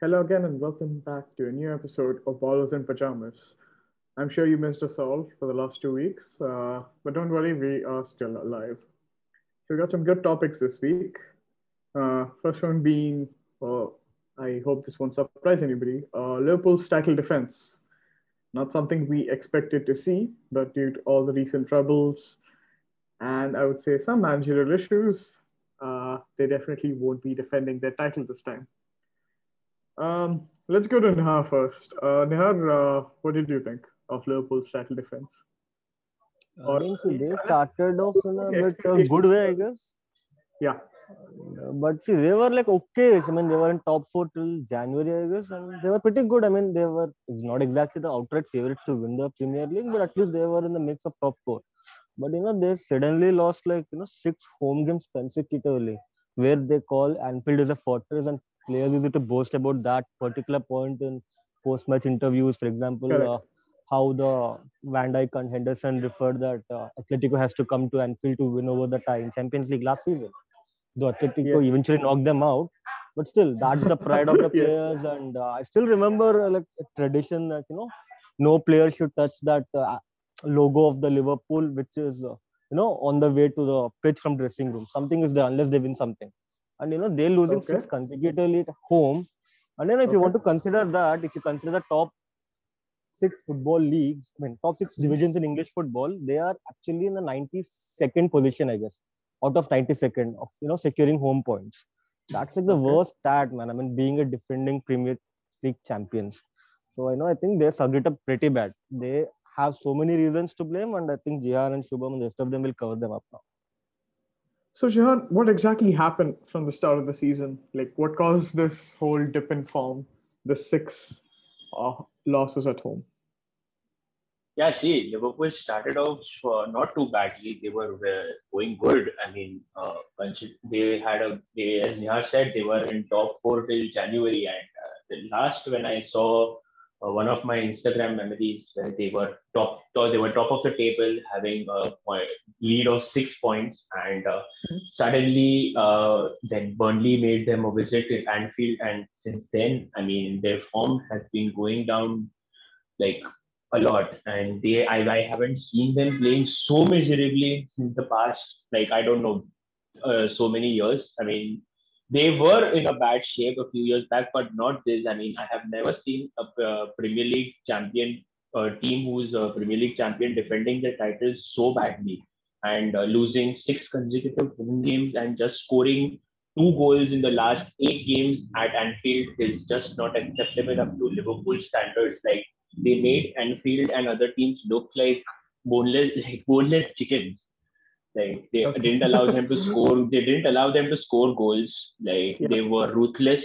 Hello again, and welcome back to a new episode of Ballers in Pajamas. I'm sure you missed us all for the last two weeks, uh, but don't worry, we are still alive. So we got some good topics this week. Uh, first one being, well, I hope this won't surprise anybody, uh, Liverpool's title defense. Not something we expected to see, but due to all the recent troubles and I would say some managerial issues, uh, they definitely won't be defending their title this time. Um, let's go to Nihar first. Uh, Nihar, uh, what did you think of Liverpool's title defense? I mean, see, they started off in a bit uh, good way, I guess. Yeah. But see, they were like okay. I mean, they were in top four till January, I guess, and they were pretty good. I mean, they were not exactly the outright favorites to win the Premier League, but at least they were in the mix of top four. But you know, they suddenly lost like you know six home games consecutively, where they call Anfield as a fortress, and players used to boast about that particular point in post-match interviews. For example, uh, how the Van Dijk and Henderson referred that uh, Atletico has to come to Anfield to win over the tie in Champions League last season. Though Atletico Yes. eventually knocked them out, but still, that's the pride of the Yes. players. And uh, I still remember uh, like a tradition that you know, no player should touch that uh, logo of the Liverpool, which is uh, you know on the way to the pitch from dressing room. Something is there unless they win something. And you know they're losing six consecutively at home. And then if you want to consider that, if you consider the top six football leagues, I mean top six Mhm. divisions in English football, they are actually in the 92nd position, I guess, out of 92nd of you know securing home points. That's like the Okay. worst stat, man. I mean, being a defending Premier League champions. So I know I think they sucked it up pretty bad. They have so many reasons to blame, and I think Jihan and Shubham and the rest of them will cover them up now. So, Shahan, what exactly happened from the start of the season? Like, what caused this whole dip in form, the six uh, losses at home? Yeah, see, Liverpool started off uh, not too badly. They were uh, going good. I mean, uh, they had a, they, as Nihar said, they were in top four till January. And uh, the last when I saw uh, one of my Instagram memories, where they were top, top, they were top of the table, having a lead of six points, and uh, Mhm. suddenly, uh, then Burnley made them a visit to Anfield, and since then, I mean, their form has been going down like a lot and they I, I haven't seen them playing so miserably since the past like i don't know uh, so many years i mean they were in a bad shape a few years back but not this i mean i have never seen a uh, premier league champion uh, team who's a premier league champion defending their title so badly and uh, losing six consecutive home games and just scoring two goals in the last eight games at anfield is just not acceptable up to liverpool standards like they made Anfield and other teams look like boneless, like boneless chickens. Like they Okay. didn't allow them to score. They didn't allow them to score goals. Like Yeah. they were ruthless,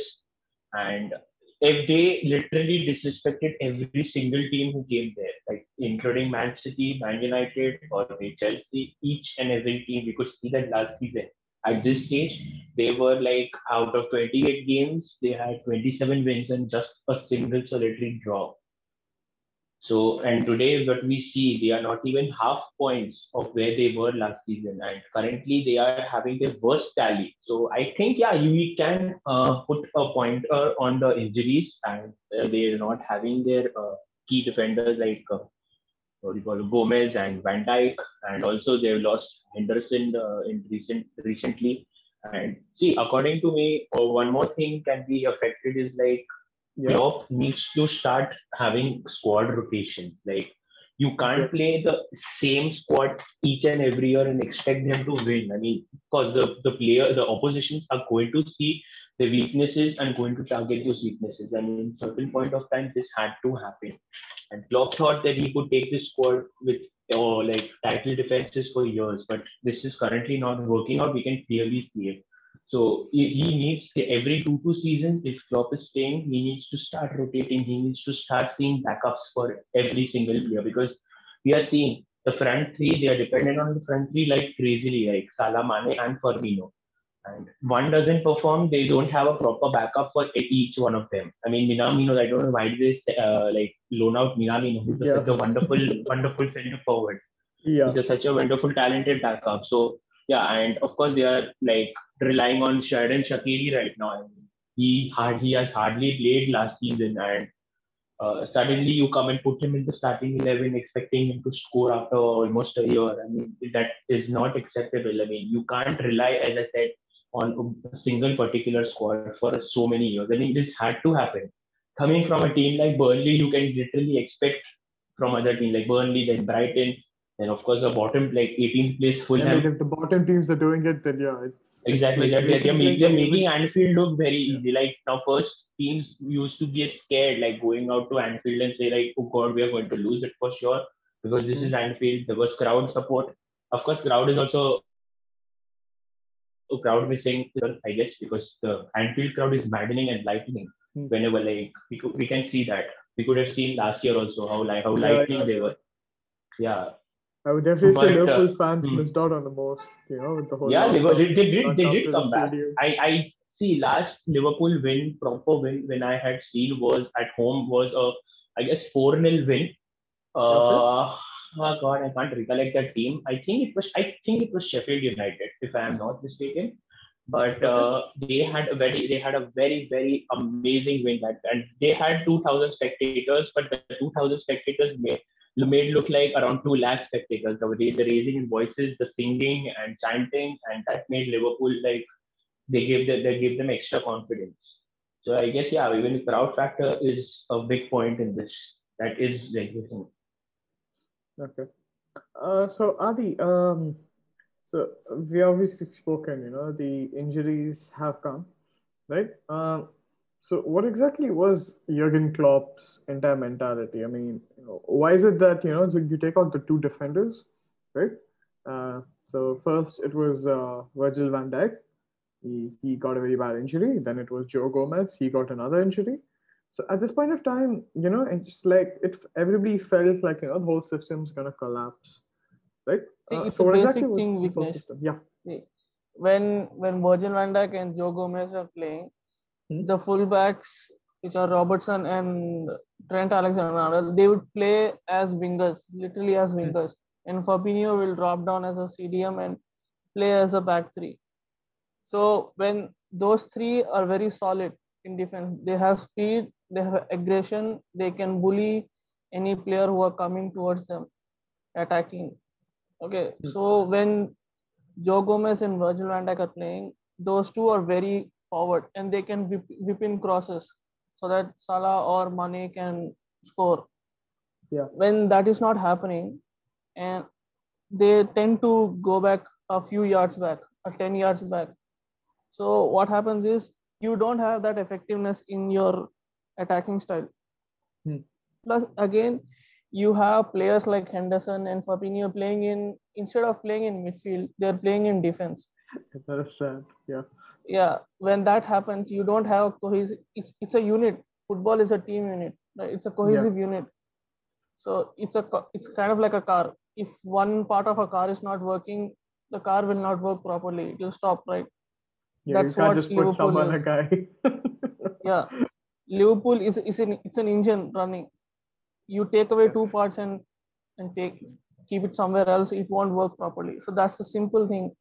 and if they literally disrespected every single team who came there, like including Man City, Man United, or Chelsea, each and every team. We could see that last season. At this stage, they were like out of 28 games, they had 27 wins and just a single solitary draw. So, and today what we see, they are not even half points of where they were last season, and currently they are having their worst tally. So, I think yeah, we can uh, put a pointer on the injuries, and uh, they are not having their uh, key defenders like uh, what do you call it, Gomez and Van Dijk, and also they've lost Henderson uh, in recent recently. And see, according to me, uh, one more thing can be affected is like Yeah. Klopp needs to start having squad rotations. Like you can't play the same squad each and every year and expect them to win. I mean, because the the player, the oppositions are going to see the weaknesses and going to target those weaknesses. And in certain point of time, this had to happen. And Klopp thought that he could take this squad with or like title defenses for years, but this is currently not working out. We can clearly see it. So he, needs every two two seasons. If Klopp is staying, he needs to start rotating. He needs to start seeing backups for every single player because we are seeing the front three. They are dependent on the front three like crazily, like Salah, Mane, and Firmino. And one doesn't perform, they don't have a proper backup for each one of them. I mean, Minamino, I don't know why they uh, like loan out Minamino, who's Yeah. such a wonderful, wonderful center forward. Yeah. He's such a wonderful, talented backup. So yeah, and of course they are like relying on Xherdan Shaqiri right now. He had he has hardly played last season, and uh, suddenly you come and put him in the starting eleven, expecting him to score after almost a year. I mean, that is not acceptable. I mean, you can't rely, as I said, on a single particular squad for so many years. I mean, this had to happen. Coming from a team like Burnley, you can literally expect from other teams like Burnley, then Brighton, and of course the bottom like 18th place Fulham. I mean, if the bottom teams are doing it, then yeah, it's Exactly. It's that they're, it's they're, making Anfield look very easy. Like now, first teams used to get scared, like going out to Anfield and say like, "Oh God, we are going to lose it for sure," because this is Anfield. There was crowd support. Of course, crowd is also a crowd missing, I guess, because the Anfield crowd is maddening and lightning. Hmm. Whenever like we could, we can see that. We could have seen last year also how like how Yeah, yeah. they were. Yeah, I would definitely But, say Liverpool fans hmm. missed out on the most, you know, with the whole. yeah, they, were, they, they did they did the come back. I, I see last Liverpool win, proper win when I had seen was at home was a I guess 4 0 win. Uh, oh god, I can't recollect that team. I think it was I think it was Sheffield United, if I am not mistaken. But uh, they had a very they had a very very amazing win that and they had 2,000 spectators, but the 2,000 spectators made made look like around two lakh spectators. The, raising in voices, the singing and chanting, and that made Liverpool like they gave them they gave them extra confidence. So I guess yeah, even the crowd factor is a big point in this. That is like the thing. Okay. Uh, so Adi, um, so we obviously spoken, you know, the injuries have come, right? Um, so what exactly was Jurgen Klopp's entire mentality? I mean, why is it that, you know, so you take out the two defenders, right? Uh, so first it was uh, Virgil van Dijk. He, he got a very bad injury. Then it was Joe Gomez. He got another injury. So at this point of time, you know, it's like it everybody felt like you know the whole system's gonna collapse, right? See, Uh, it's so a what basic exactly thing, this whole Vignesh. system? Yeah. when when Virgil van Dijk and Joe Gomez are playing, Hmm. the fullbacks, which are Robertson and Trent Alexander-Arnold, they would play as wingers, literally as wingers, and Fabinho will drop down as a CDM and play as a back three. So when those three are very solid in defense, they have speed, they have aggression, they can bully any player who are coming towards them, attacking. Okay, Hmm. so when Joe Gomez and Virgil van Dijk are playing, those two are very forward and they can whip, whip in crosses so that Salah or Mane can score. Yeah. When that is not happening, and they tend to go back a few yards back, or 10 yards back. So what happens is you don't have that effectiveness in your attacking style. Hmm. Plus, again, you have players like Henderson and Fabinho playing in instead of playing in midfield, they're playing in defense. That is sad. Yeah. Yeah, when that happens, you don't have cohesive. It's it's a unit. Football is a team unit. Right? It's a cohesive unit. So it's a it's kind of like a car. If one part of a car is not working, the car will not work properly. It will stop. Right? Yeah, That's what just put Liverpool a is. guy. yeah liverpool is is an it's an engine running you take away two parts and and take keep it somewhere else it won't work properly so that's the simple thing in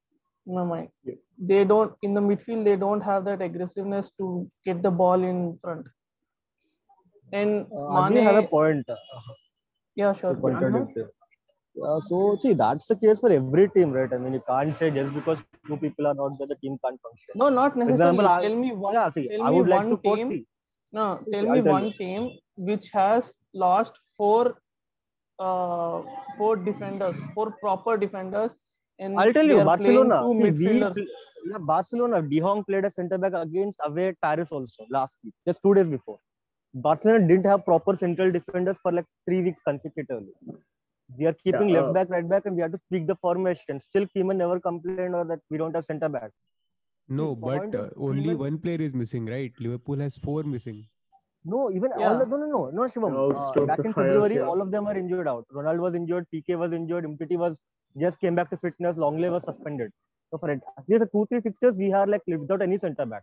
my mind Yeah. they don't in the midfield they don't have that aggressiveness to get the ball in front and Uh, Adi Mane, have a point. uh, yeah to sure contradict you. Uh, so see, that's the case for every team, right? I mean, you can't say just because two people are not there, the team can't function. no not For necessarily example, I- tell me one yeah, see, tell I me would like one to quote. team- See, no tell I'll me tell one you. team which has lost four uh four defenders four proper defenders and I'll tell you, Barcelona. two See, we, yeah, Barcelona. De Jong played a centre back against away at Paris also last week, just two days before. Barcelona didn't have proper central defenders for like three weeks consecutively. We are keeping Yeah, left uh, back, right back, and we have to tweak the formation. Still, Koeman never complained or that we don't have centre backs. No, See, but uh, only even- one player is missing, right? Liverpool has four missing. No, even all the no, no, no, no, Shivam. All Uh, back the in fire, February, yeah. all of them are injured out. Ronaldo was injured, Piqué was injured, Umtiti was just came back to fitness, Lenglet was suspended. So for at at least two, three fixtures, we are like without any centre back.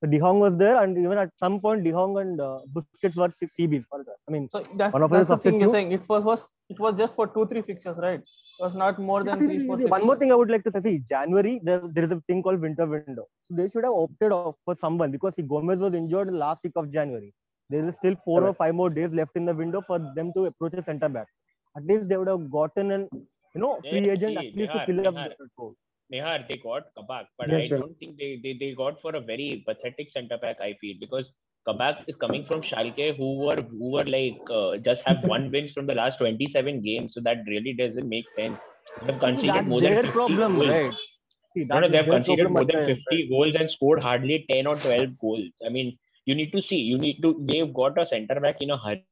So De Jong was there, and even at some point, De Jong and uh, Busquets were CBs. I mean, So that's, One of that's the thing you're saying. It was was it was just for two three fixtures, right? It was not more than See, three four. see, One more thing I would like to say. See, January there, there is a thing called winter window. So they should have opted off for someone because see, Gomez was injured in the last week of January. There is still four or five more days left in the window for them to approach a centre back. At least they would have gotten an you know They- free agent see, at least to Nihar, fill up the role. Nehar, they got Kabak, but Yes, I sir. don't think they, they, they got for a very pathetic centre back. I feel because Kabak is coming from Schalke, who were who were like uh, just have one win from the last 27 games, so that really doesn't make sense. They've conceded more than their 50 problem, goals. right? See, No, that no, they've conceded more than the end, 50 goals and scored hardly 10 or 12 goals. I mean, you need to see, you need to, they've got a centre back in a hurry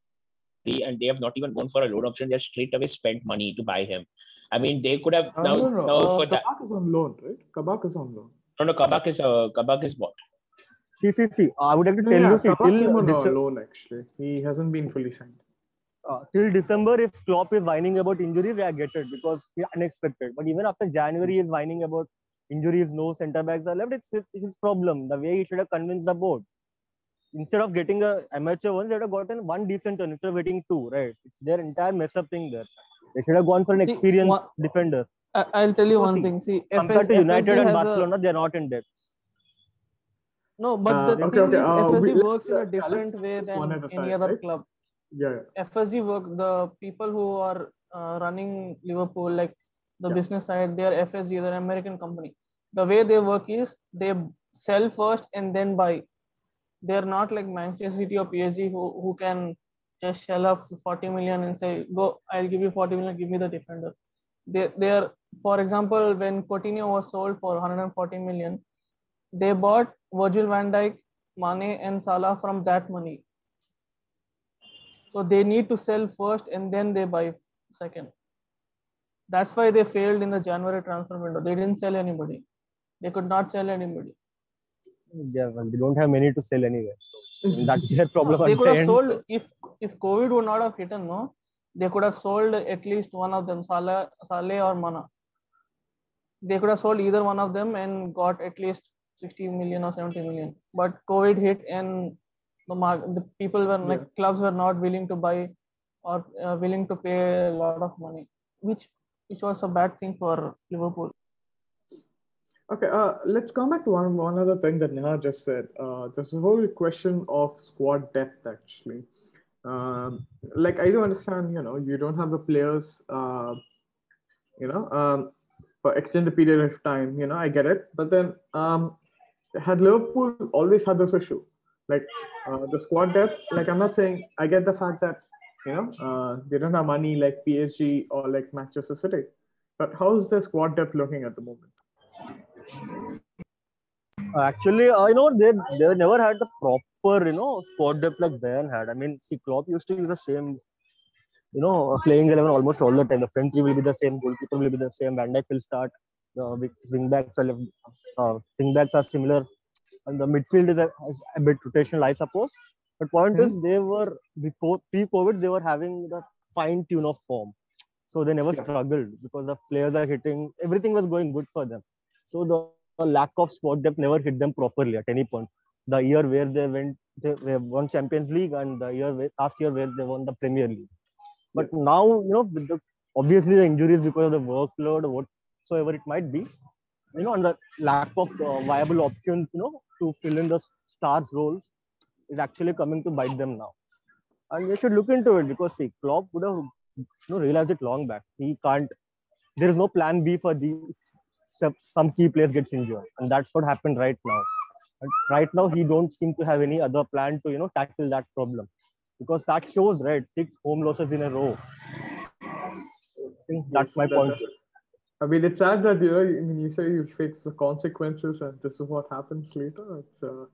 and they have not even gone for a loan option. They have straight away spent money to buy him. I mean, they could have now, no, no, now uh, for. Kabak is on loan, right? Kabak is on loan. No, no, Kabak is uh, Kabak is bought. See, see, see. I would like to tell yeah, you, see, Kabak till, on Dece- loan actually. He hasn't been fully signed. uh, till December, if Klopp is whining about injuries, I get it because he unexpected. But even after January, he is whining about injuries, no centre backs are left. It's his- his problem. The way he should have convinced the board. Instead of getting a amateur one, they should have gotten one decent one instead of getting two. Right? It's their entire mess up thing there. They should have gone for an See, experienced one- defender. I, I'll tell you Oh, one see, thing. See, Compared FS, to United FSG and has a- Barcelona, they are not in debt. no, but Uh, the okay, thing okay, is, uh, FSG let's, works in a different take way than one at a any time, other right? club. Yeah, yeah. FSG work, the people who are uh, running Liverpool, like the Yeah. business side, they are FSG, they're an American company. The way they work is they sell first and then buy. They're not like Manchester City or PSG who, who can just shell up 40 million and say, go, I'll give you 40 million, give me the defender. They, they are, for example, when Coutinho was sold for 140 million, they bought Virgil van Dijk, Mane, and Salah from that money. So they need to sell first and then they buy second. That's why they failed in the January transfer window. They didn't sell anybody. They could not sell anybody. Yeah, well, they don't have many to sell anywhere. So that's their problem. they could the have end. sold if if COVID would not have hit, no, they could have sold at least one of them, Salah, Saleh or Mane. They could have sold either one of them and got at least 60 million or 70 million. But COVID hit and the market, the people were like Yeah. clubs were not willing to buy or uh, willing to pay a lot of money, which which was a bad thing for Liverpool. Okay, uh, let's come back to one one other thing that Neha just said. Uh, there's a whole question of squad depth actually. Um, like I do understand, you know, you don't have the players, uh, you know, um, for extended period of time. You know, I get it, but then um, had Liverpool always had this issue, like uh, the squad depth. Like I'm not saying I get the fact that you know uh, they don't have money like PSG or like Manchester City, but how's the squad depth looking at the moment? Uh, Actually, uh, you know, they they never had the proper, you know, squad depth like Bayern had. I mean, see, Klopp used to use the same, you know, uh, playing eleven almost all the time. The front three will be the same, goalkeeper will be the same, Van Dijk will start. The wing backs are uh, wing backs are similar, and the midfield is a, is a bit rotational, I suppose. But point is, they were before pre-COVID, they were having the fine tune of form, so they never Yeah. struggled because the players are hitting. Everything was going good for them. So the the lack of squad depth never hit them properly at any point. The year where they went, they, they won Champions League, and the year where, last year where they won the Premier League. But now, you know, with the, obviously the injuries because of the workload, whatsoever it might be, you know, and the lack of uh, viable options, you know, to fill in the stars roles is actually coming to bite them now. And they should look into it because see, Klopp would have you know realized it long back. He can't. There is no plan B for the some, some key players gets injured, and that's what happened right now. And right now, he don't seem to have any other plan to you know tackle that problem, because that shows right six home losses in a row. I think that's my point. I mean, it's sad that you know you- when you say you face the consequences, and this is what happens later. It's uh,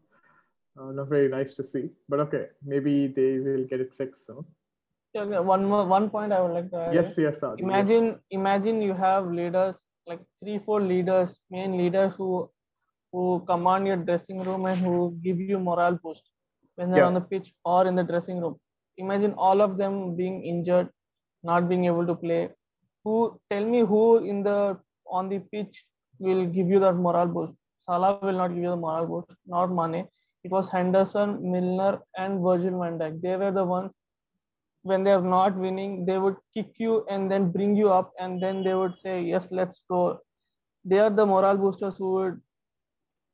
uh, not very nice to see. But okay, maybe they will get it fixed soon. Yeah, okay, one more one point I would like to add. Yes, yes, Adi, yes. imagine imagine you have leaders like three four leaders main leaders who who command your dressing room and who give you morale boost when they're Yeah. on the pitch or in the dressing room. Imagine all of them being injured not being able to play. Who tell me who in the on the pitch will give you that morale boost. Salah will not give you the morale boost not mane. It was henderson milner and virgil van dijk. They were the ones when they're not winning, they would kick you and then bring you up, and then they would say, "Yes, let's go." They are the morale boosters who would,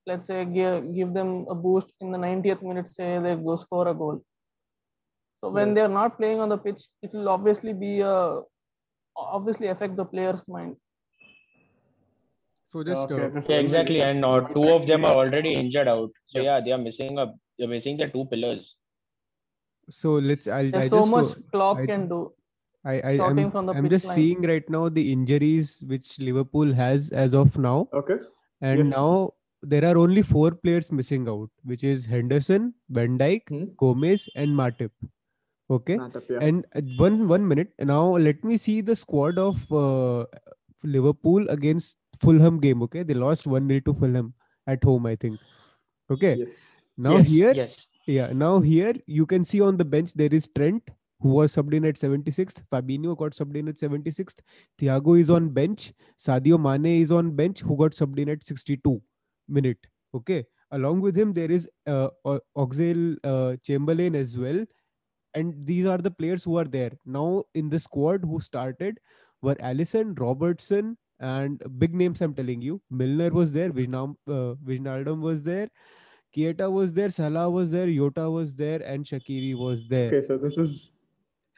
let's say, give, give them a boost in the 90th minute. Say they go score a goal. So when Yeah. they're not playing on the pitch, it will obviously be a obviously affect the player's mind. So just Okay, uh, this Yeah, is- exactly. And uh, two of them are already injured out. So Yeah. yeah, they are missing a they're missing their two pillars. So let's. I'll. I There's just so go- much Klopp I- can do. I, I shouting I'm, from the I'm just line. seeing right now the injuries which Liverpool has as of now, Okay. and Yes. now there are only four players missing out, which is Henderson, Van Dijk, Hmm. Gomez, and martip Okay, Matip, yeah. and uh, one one minute now. Let me see the squad of uh, Liverpool against Fulham game. Okay, they lost one 0 to Fulham at home. I think. Okay, Yes. now yes, here yes. Yeah, now here you can see on the bench there is Trent who was subbed in at 76th. Fabinho got subbed in at 76th. Thiago is on bench. Sadio Mane is on bench who got subbed in at 62 minute. Okay. Along with him there is uh, O- Oxlade uh, Chamberlain as well. And these are the players who are there. Now in the squad who started were Alisson, Robertson, and big names I'm telling you. Milner was there, Wijnaldum, uh, was there, Keita was there, Salah was there, Jota was there, and Shaqiri was there. Okay, so this is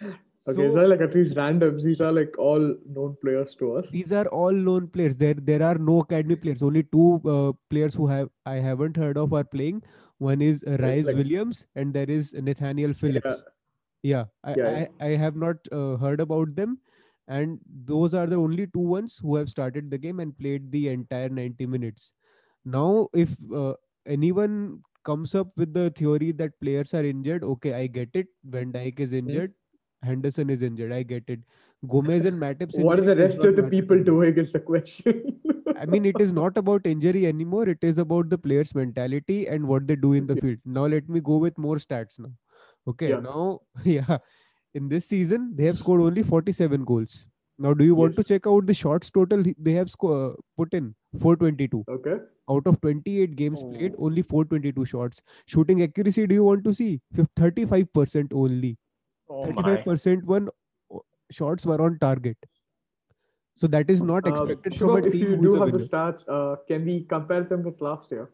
okay. So- these are like at least randoms. These are like all known players to us. These are all known players. There, there are no academy players. Only two uh, players who have I haven't heard of are playing. One is Rice like- Williams, and there is Nathaniel Phillips. Yeah, I, Yeah, I, I have not uh, heard about them, and those are the only two ones who have started the game and played the entire 90 minutes. Now, if uh, anyone comes up with the theory that players are injured, okay, I get it. Van Dijk Hmm. is injured, Henderson is injured, I get it. Gomez and Matip's What are the rest of the matter people doing is the question. I mean, it is not about injury anymore. It is about the player's mentality and what they do in the field. Now, let me go with more stats now. Okay, Yeah. now, yeah, in this season, they have scored only 47 goals. Now, do you want to check out the shots total they have sco- put in? 422. okay. Out of 28 games played, Oh. only 422 shots. Shooting accuracy, do you want to see? 35% only. Oh my. 35% one o- shots were on target. So that is not Um, expected from a Shubham, if you do is a have the stats, uh, can we compare them with last year?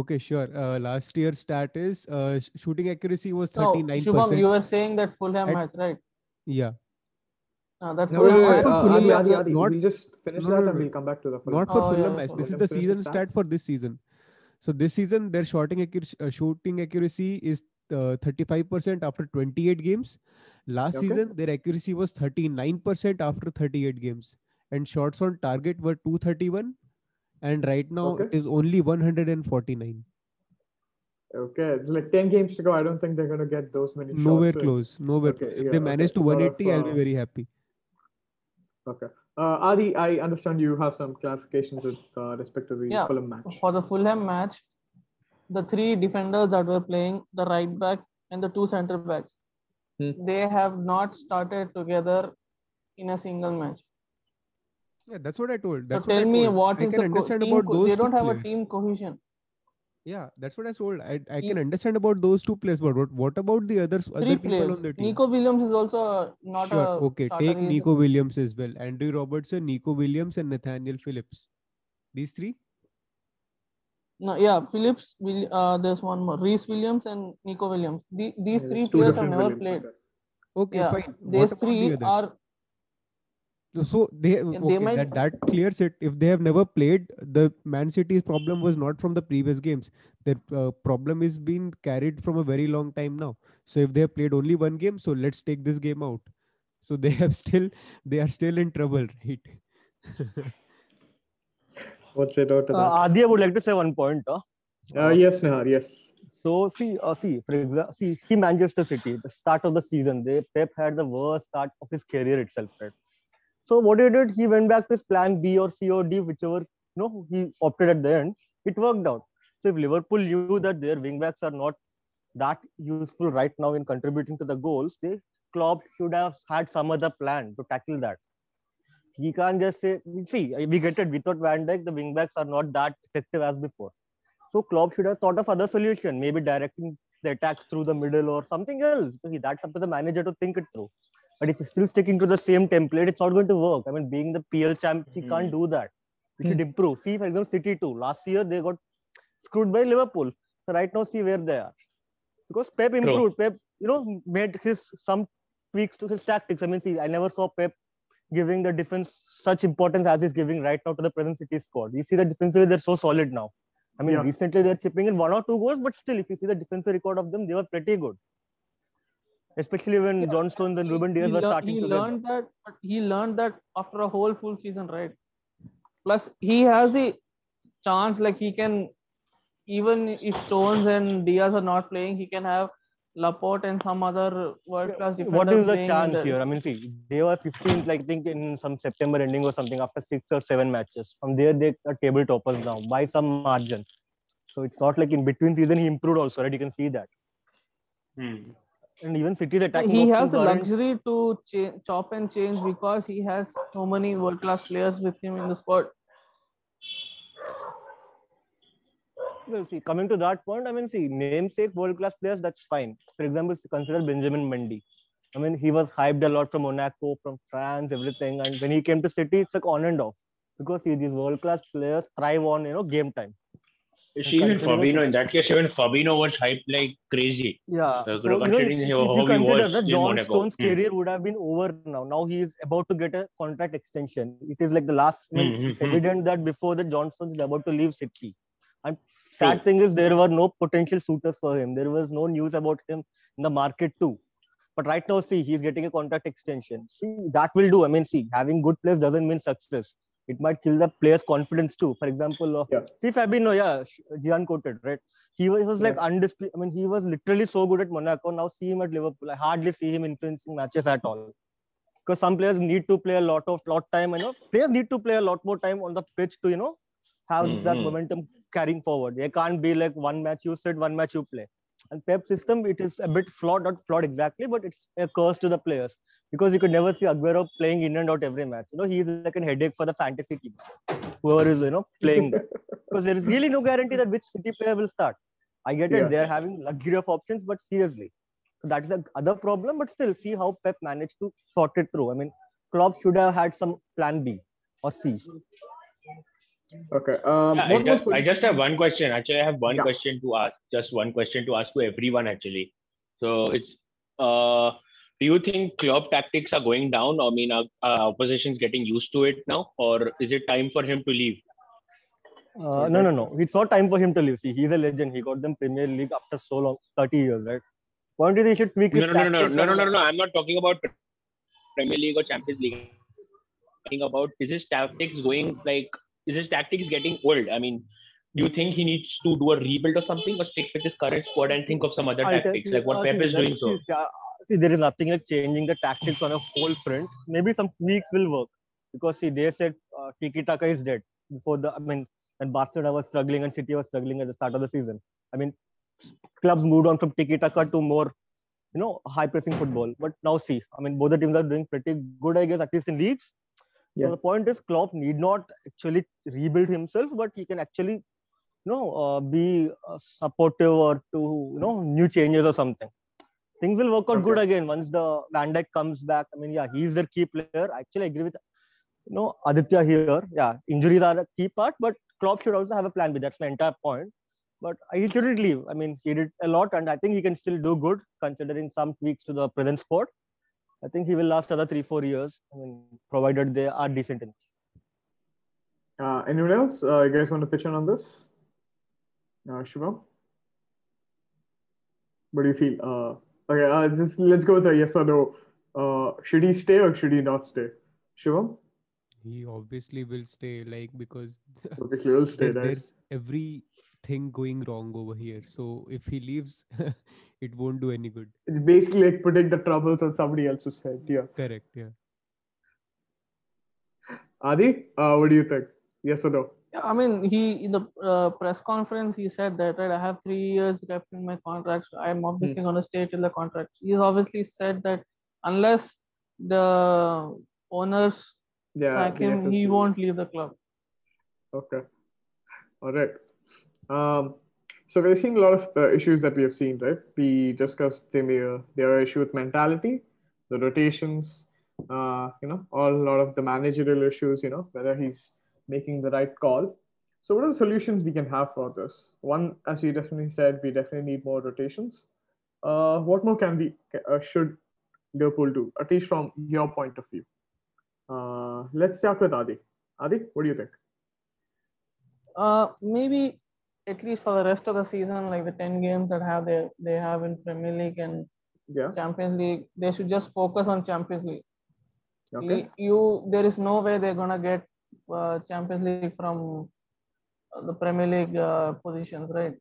Okay, sure. Uh, last year's stat is uh, shooting accuracy was 39%. Shubham, you were saying that Fulham At- match, right? yeah, Uh, that No, Fulham wait, wait, match. wait, for uh, Fulham match, Adi, Adi, not- we'll just finish no, that no, and we'll come back to the full not for Oh, Fulham yeah, match. This is the season the stat for this season. So this season, their shooting accuracy, uh, shooting accuracy is uh, 35% after 28 games. Last Okay. season, their accuracy was 39% after 38 games, and shots on target were 231. And right now, Okay. it is only 149. Okay, it's like 10 games to go. I don't think they're going to get those many shots. Nowhere in. close. Nowhere Okay, close. If yeah, they okay. manage to Lot of, 180, I'll be uh, very happy. Okay. Uh, Adi, I understand you have some clarifications with uh, respect to the Yeah. Fulham match. For the Fulham match, the three defenders that were playing, the right back and the two center backs, Hmm. they have not started together in a single match. Yeah, that's what I told. So That's what tell me told. what I is can the co- understand team about co- those they don't two have a team cohesion. Yeah, that's what I told. I, I Ye- can understand about those two players, but what, what about the others, other Three people players. on the team? Neco Williams is also uh, not sure. a Okay, take He is- Neco Williams as well. Andrew Robertson, Neco Williams, and Nathaniel Phillips. These three? No, yeah, Phillips. Will, uh, there's one more. Rhys Williams and Neco Williams. The, these Yeah, three players have never Williams, played. okay. Okay, Yeah, fine. these three the are So- So they they okay, might- that that clears it. If they have never played, the Man City's problem was not from the previous games. Their uh, problem is being carried from a very long time now. So if they have played only one game, so let's take this game out. So they have still they are still in trouble, right? What's it out to Uh, that? Adi, I would like to say one point. Uh, Uh, yes, Nahar, yes. So see, uh, see, for example, see, see Manchester City. The start of the season, they Pep had the worst start of his career itself, right? So what he did, he went back to his plan B or C or D, whichever you know he opted at the end. It worked out. So if Liverpool knew that their wingbacks are not that useful right now in contributing to the goals, they Klopp should have had some other plan to tackle that. He can't just say, see, we get it. Without Van Dijk, the wingbacks are not that effective as before. So Klopp should have thought of other solution, maybe directing the attacks through the middle or something else. That's up to the manager to think it through. But if he's still sticking to the same template, it's not going to work. I mean, being the PL champ, he mm-hmm. can't do that. He should hmm. improve. See, for example, City too. Last year they got screwed by Liverpool. So right now, see where they are. Because Pep improved. Pep, you know, made his some tweaks to his tactics. I mean, see, I never saw Pep giving the defense such importance as he's giving right now to the present City squad. You see the defensively they're so solid now. I mean, Yeah. recently they're chipping in one or two goals, but still, if you see the defensive record of them, they were pretty good. Especially when John Stones and Ruben Dias he, were starting he together. learned that but he learned that after a whole full season right plus he has the chance like he can even if stones and dias are not playing he can have laporte and some other world class defender what is the chance the- here? I mean, see, they were 15th, like, I think, in some September ending or something after six or seven matches. From there, they are table toppers now by some margin. So it's not like in between season he improved also, right? You can see that. Hmm. And even City's attacking he has the luxury to cha- chop and change because he has so many world class players with him in the squad Well, see, coming to that point, I mean, see, namesake world class players, that's fine. For example, consider Benjamin Mendy. I mean, he was hyped a lot from Monaco, from France, everything. And when he came to City, it's like on and off. Because see, these world class players thrive on, you know, game time. Even consider- Fabinho, in that case, even Fabinho was hyped like crazy. Yeah. Uh, so, you know, if, if you consider that John Stone's Hmm. career would have been over now. Now he is about to get a contract extension. It is like the last. I mean, Hmm, hmm, it's evident that before that John Stones is about to leave City. And sad True. thing is there were no potential suitors for him. There was no news about him in the market too. But right now, see, he's getting a contract extension. See, that will do. I mean, see, having good players doesn't mean success. It might kill the player's confidence too. For example, uh, Yeah. see Fabinho, yeah, Gian quoted, right? He was, he was like undisputed. I mean, he was literally so good at Monaco. Now see him at Liverpool. I hardly see him influencing matches at all. Because some players need to play a lot of lot time. You know, players need to play a lot more time on the pitch to you know have that Mhm. momentum carrying forward. They can't be like one match you sit, one match you play. And Pep system, it is a bit flawed, not flawed exactly, but it's a curse to the players because you could never see Aguero playing in and out every match. You know, he's like a headache for the fantasy team, whoever is you know playing that. because there is really no guarantee that which City player will start. I get it; Yeah. they are having luxury of options, but seriously, so that is the other problem. But still, see how Pep managed to sort it through. I mean, Klopp should have had some plan B or C. Okay. Um, Yeah, I, just, was I just have one question. Actually, I have one Yeah. question to ask. Just one question to ask to everyone. Actually, so it's uh, do you think Klopp tactics are going down? I mean, are, are oppositions getting used to it now, or is it time for him to leave? Uh, no, no, no. It's not time for him to leave. See, he's a legend. He got them Premier League after so long, 30 years, right? Point is, he should tweak his No, no, no, no, tactics no, no, no, no. I'm not talking about Premier League or Champions League. I'm talking about is his tactics going like is his tactics getting old? I mean, do you think he needs to do a rebuild or something, or stick with his current squad and think of some other I'll tactics like what uh, Pep is doing? So See, uh, see, there is nothing like changing the tactics on a whole front. Maybe some tweaks will work because see, they said uh, Tiki Taka is dead before the. I mean, and Barcelona was struggling and City was struggling at the start of the season. I mean, clubs moved on from Tiki Taka to more, you know, high pressing football. But now see, I mean, both the teams are doing pretty good, I guess, at least in leagues. So Yeah. the point is, Klopp need not actually rebuild himself, but he can actually, you know, uh, be uh, supportive or to you know new changes or something. Things will work out good again once the Van Dijk comes back. I mean, yeah, he's their key player. I actually agree with you know Aditya here. Yeah, injuries are a key part, but Klopp should also have a plan B. That's my entire point. But he shouldn't leave. I mean, he did a lot, and I think he can still do good considering some tweaks to the present squad. I think he will last another three, four years. I mean, provided they are decent enough. Uh, anyone else? Uh, you guys want to pitch in on this? Uh, Shivam? What do you feel? Uh, okay, uh, just let's go with a yes or no. Uh, should he stay or should he not stay? Shivam? He obviously will stay, like because Obviously, he'll stay, there- right? there's everything going wrong over here. So if he leaves, it won't do any good. It's basically like putting the troubles on somebody else's head. Yeah. Correct. Yeah. Adi, uh, what do you think? Yes or no? Yeah, I mean, he in the uh, press conference he said that right. I have three years left in my contract. So I'm obviously Hmm. going to stay till the contract. He's obviously said that unless the owners Yeah. sack the him, he won't leave the club. Okay. All right. Um, so we're seeing a lot of the issues that we have seen, right? We discussed the their issue with mentality, the rotations, uh, you know, all a lot of the managerial issues, you know, whether he's making the right call. So what are the solutions we can have for this? One, as you definitely said, we definitely need more rotations. Uh, what more can we uh, should Liverpool do, at least from your point of view? Uh, let's start with Adi. Adi, what do you think? Uh, maybe at least for the rest of the season, like the ten games that have they they have in Premier League and Yeah. Champions League, they should just focus on Champions League. Okay. You, you there is no way they're gonna get uh, Champions League from uh, the Premier League uh, positions, right?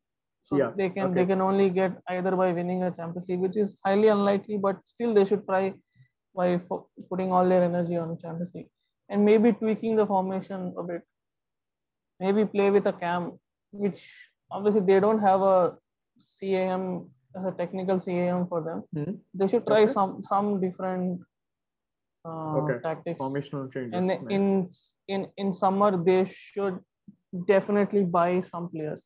So Yeah, they can okay. they can only get either by winning a Champions League, which is highly unlikely, but still they should try by fo- putting all their energy on Champions League and maybe tweaking the formation a bit. Maybe play with a cam, which obviously they don't have a CAM as a technical CAM for them. Mhm. They should try Okay. some some different uh, Okay. tactics Formational changes. and Nice. in in in summer they should definitely buy some players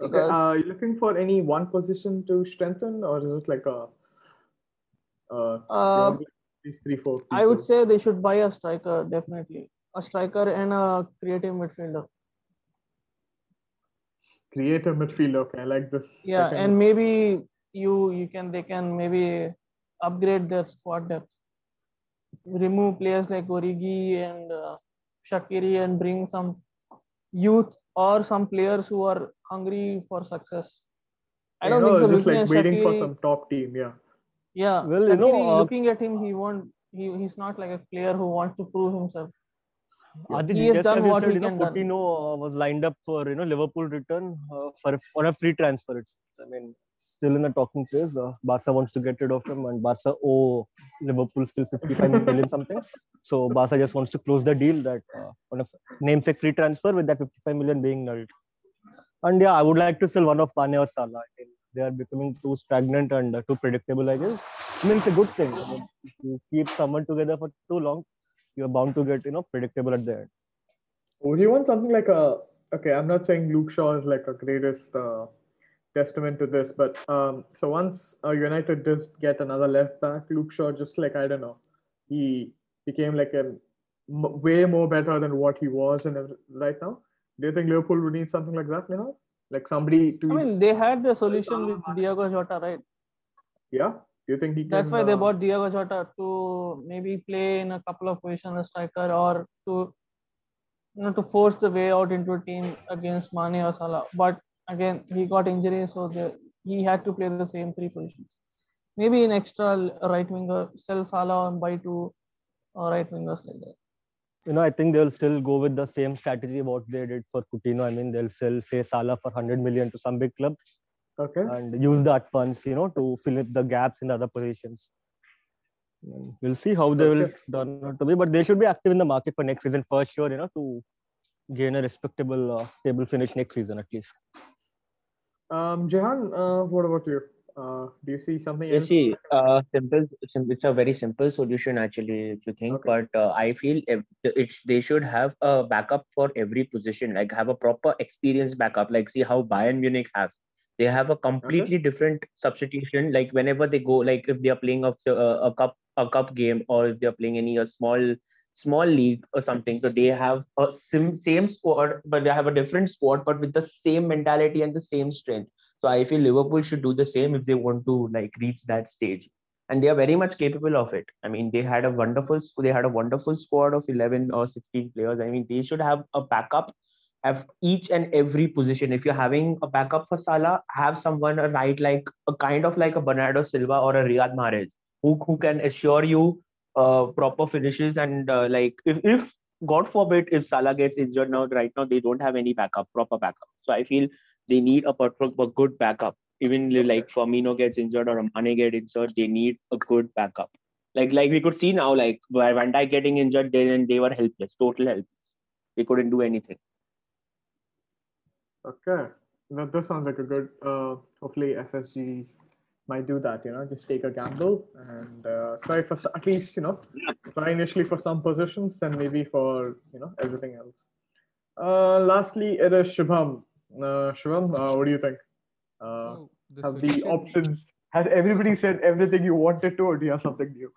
Okay. because- Are you looking for any one position to strengthen, or is it like a? Uh, uh, these three, four. i would say they should buy a striker definitely a striker and a creative midfielder creative midfield. Okay, I like this. yeah second- and maybe you you can they can maybe upgrade their squad depth remove players like origi and uh, shaqiri and bring some youth or some players who are hungry for success i don't know, think so just like at waiting for some top team. Yeah. Yeah, Well, you know, uh, looking at him, he won't. He, he's not like a player who wants to prove himself. Adi, He has just done what said, you know. Coutinho uh, was lined up for you know Liverpool return uh, for on a free transfer. It's, I mean, still in the talking phase. Uh, Barca wants to get rid of him, and Barca owe Liverpool still 55 million something. So Barca just wants to close the deal that uh, on a namesake free transfer with that 55 million being nulled. And yeah, I would like to sell one of Mane or Salah. They are becoming too stagnant and uh, too predictable. I guess. I mean, it's a good thing. I mean, you keep someone together for too long, you're bound to get you know predictable at the end. Would you want something like a? Okay, I'm not saying Luke Shaw is like a greatest uh, testament to this, but um, so once uh, United just get another left back, Luke Shaw just like I don't know, he became like a m- way more better than what he was and right now. Do you think Liverpool would need something like that, Nihal? Like somebody to I mean, they had the solution with Diego Jota, right? yeah? Do you think he can? That's why they uh, bought Diego Jota to maybe play in a couple of positions as striker or to you know to force the way out into a team against Mane or Salah. But again, he got injury, so the, he had to play the same three positions. Maybe in extra right winger, sell Salah and buy two uh, right wingers like that. you know, I think they'll still go with the same strategy what they did for Coutinho. I mean, they'll sell say Salah for 100 million to some big club Okay. and use that funds, you know, to fill up the gaps in the other positions. And we'll see how they will Okay. turn out to be, but they should be active in the market for next season for sure, you know, to gain a respectable uh, table finish next season at least. Um, Jehan, uh, what about you? Uh, do you see something You else? see, uh, simple, sim- it's a very simple solution actually, if you think. Okay. But uh, I feel if it's they should have a backup for every position, like have a proper experience backup. Like see how Bayern Munich have. They have a completely different substitution. Like whenever they go, like if they are playing of uh, a cup a cup game or if they're playing any a small small league or something, so they have a sim, same squad, but they have a different squad, but with the same mentality and the same strength. So I feel Liverpool should do the same if they want to like reach that stage, and they are very much capable of it. I mean, they had a wonderful they had a wonderful squad of eleven or sixteen players. I mean, they should have a backup, have each and every position. If you're having a backup for Salah, have someone a right like a kind of like a Bernardo Silva or a Riyad Mahrez who who can assure you uh, proper finishes and uh, like if if God forbid if Salah gets injured now right now they don't have any backup proper backup. So I feel they need a, a good backup. Even like Firmino gets injured or Mane get injured, they need a good backup. Like like we could see now, like Van Dijk getting injured, then they were helpless, total helpless. They couldn't do anything. Okay, that does sound like a good. Uh, hopefully, FSG might do that. You know, just take a gamble and uh, try for at least you know try initially for some positions and maybe for you know everything else. Uh, lastly, it is Shubham. Uh, Shivam, uh, what do you think? Uh, So the have the options? Has everybody said everything you wanted to, or do you have something new?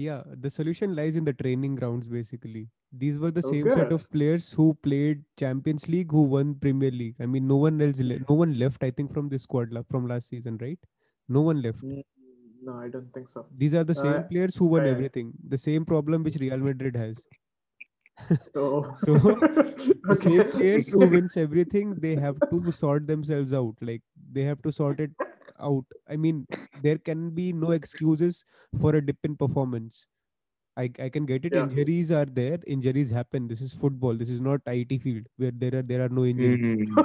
Yeah, the solution lies in the training grounds basically. These were the same set of players who played Champions League who won Premier League. I mean, no one else, le- no one left. I think from this squad la- from last season, right? No one left. Mm, No, I don't think so. These are the same Uh, players who won yeah. everything. The same problem which Real Madrid has. So, So, The same players who wins everything, they have to sort themselves out. Like they have to sort it out. I mean, there can be no excuses for a dip in performance. I, I can get it. Yeah. Injuries are there. Injuries happen. This is football. This is not IT field where there are there are no injuries.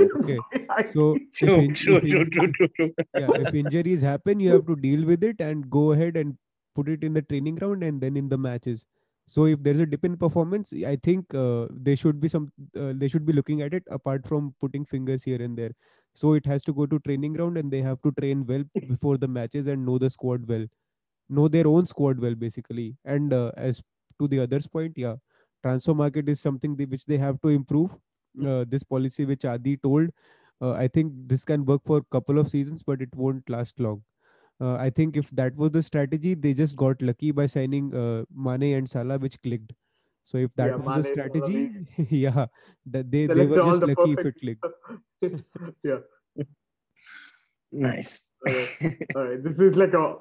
Okay. So if, in- true, if in- true, true, true. yeah, if injuries happen, you have to deal with it and go ahead and put it in the training ground and then in the matches. So if there's a dip in performance, I think uh, they should be some uh, they should be looking at it apart from putting fingers here and there. So it has to go to training ground and they have to train well before the matches and know the squad well, know their own squad well basically. And uh, as to the others point, yeah, transfer market is something which they have to improve. Uh, this policy which Adi told uh, I think this can work for a couple of seasons, but it won't last long. Uh, I think if that was the strategy, they just got lucky by signing uh, Mane and Salah, which clicked. So if that Yeah, was Mane, the Salah, strategy, yeah, that they, They they were just the lucky if it clicked. yeah. Nice. Okay. All right. This is like a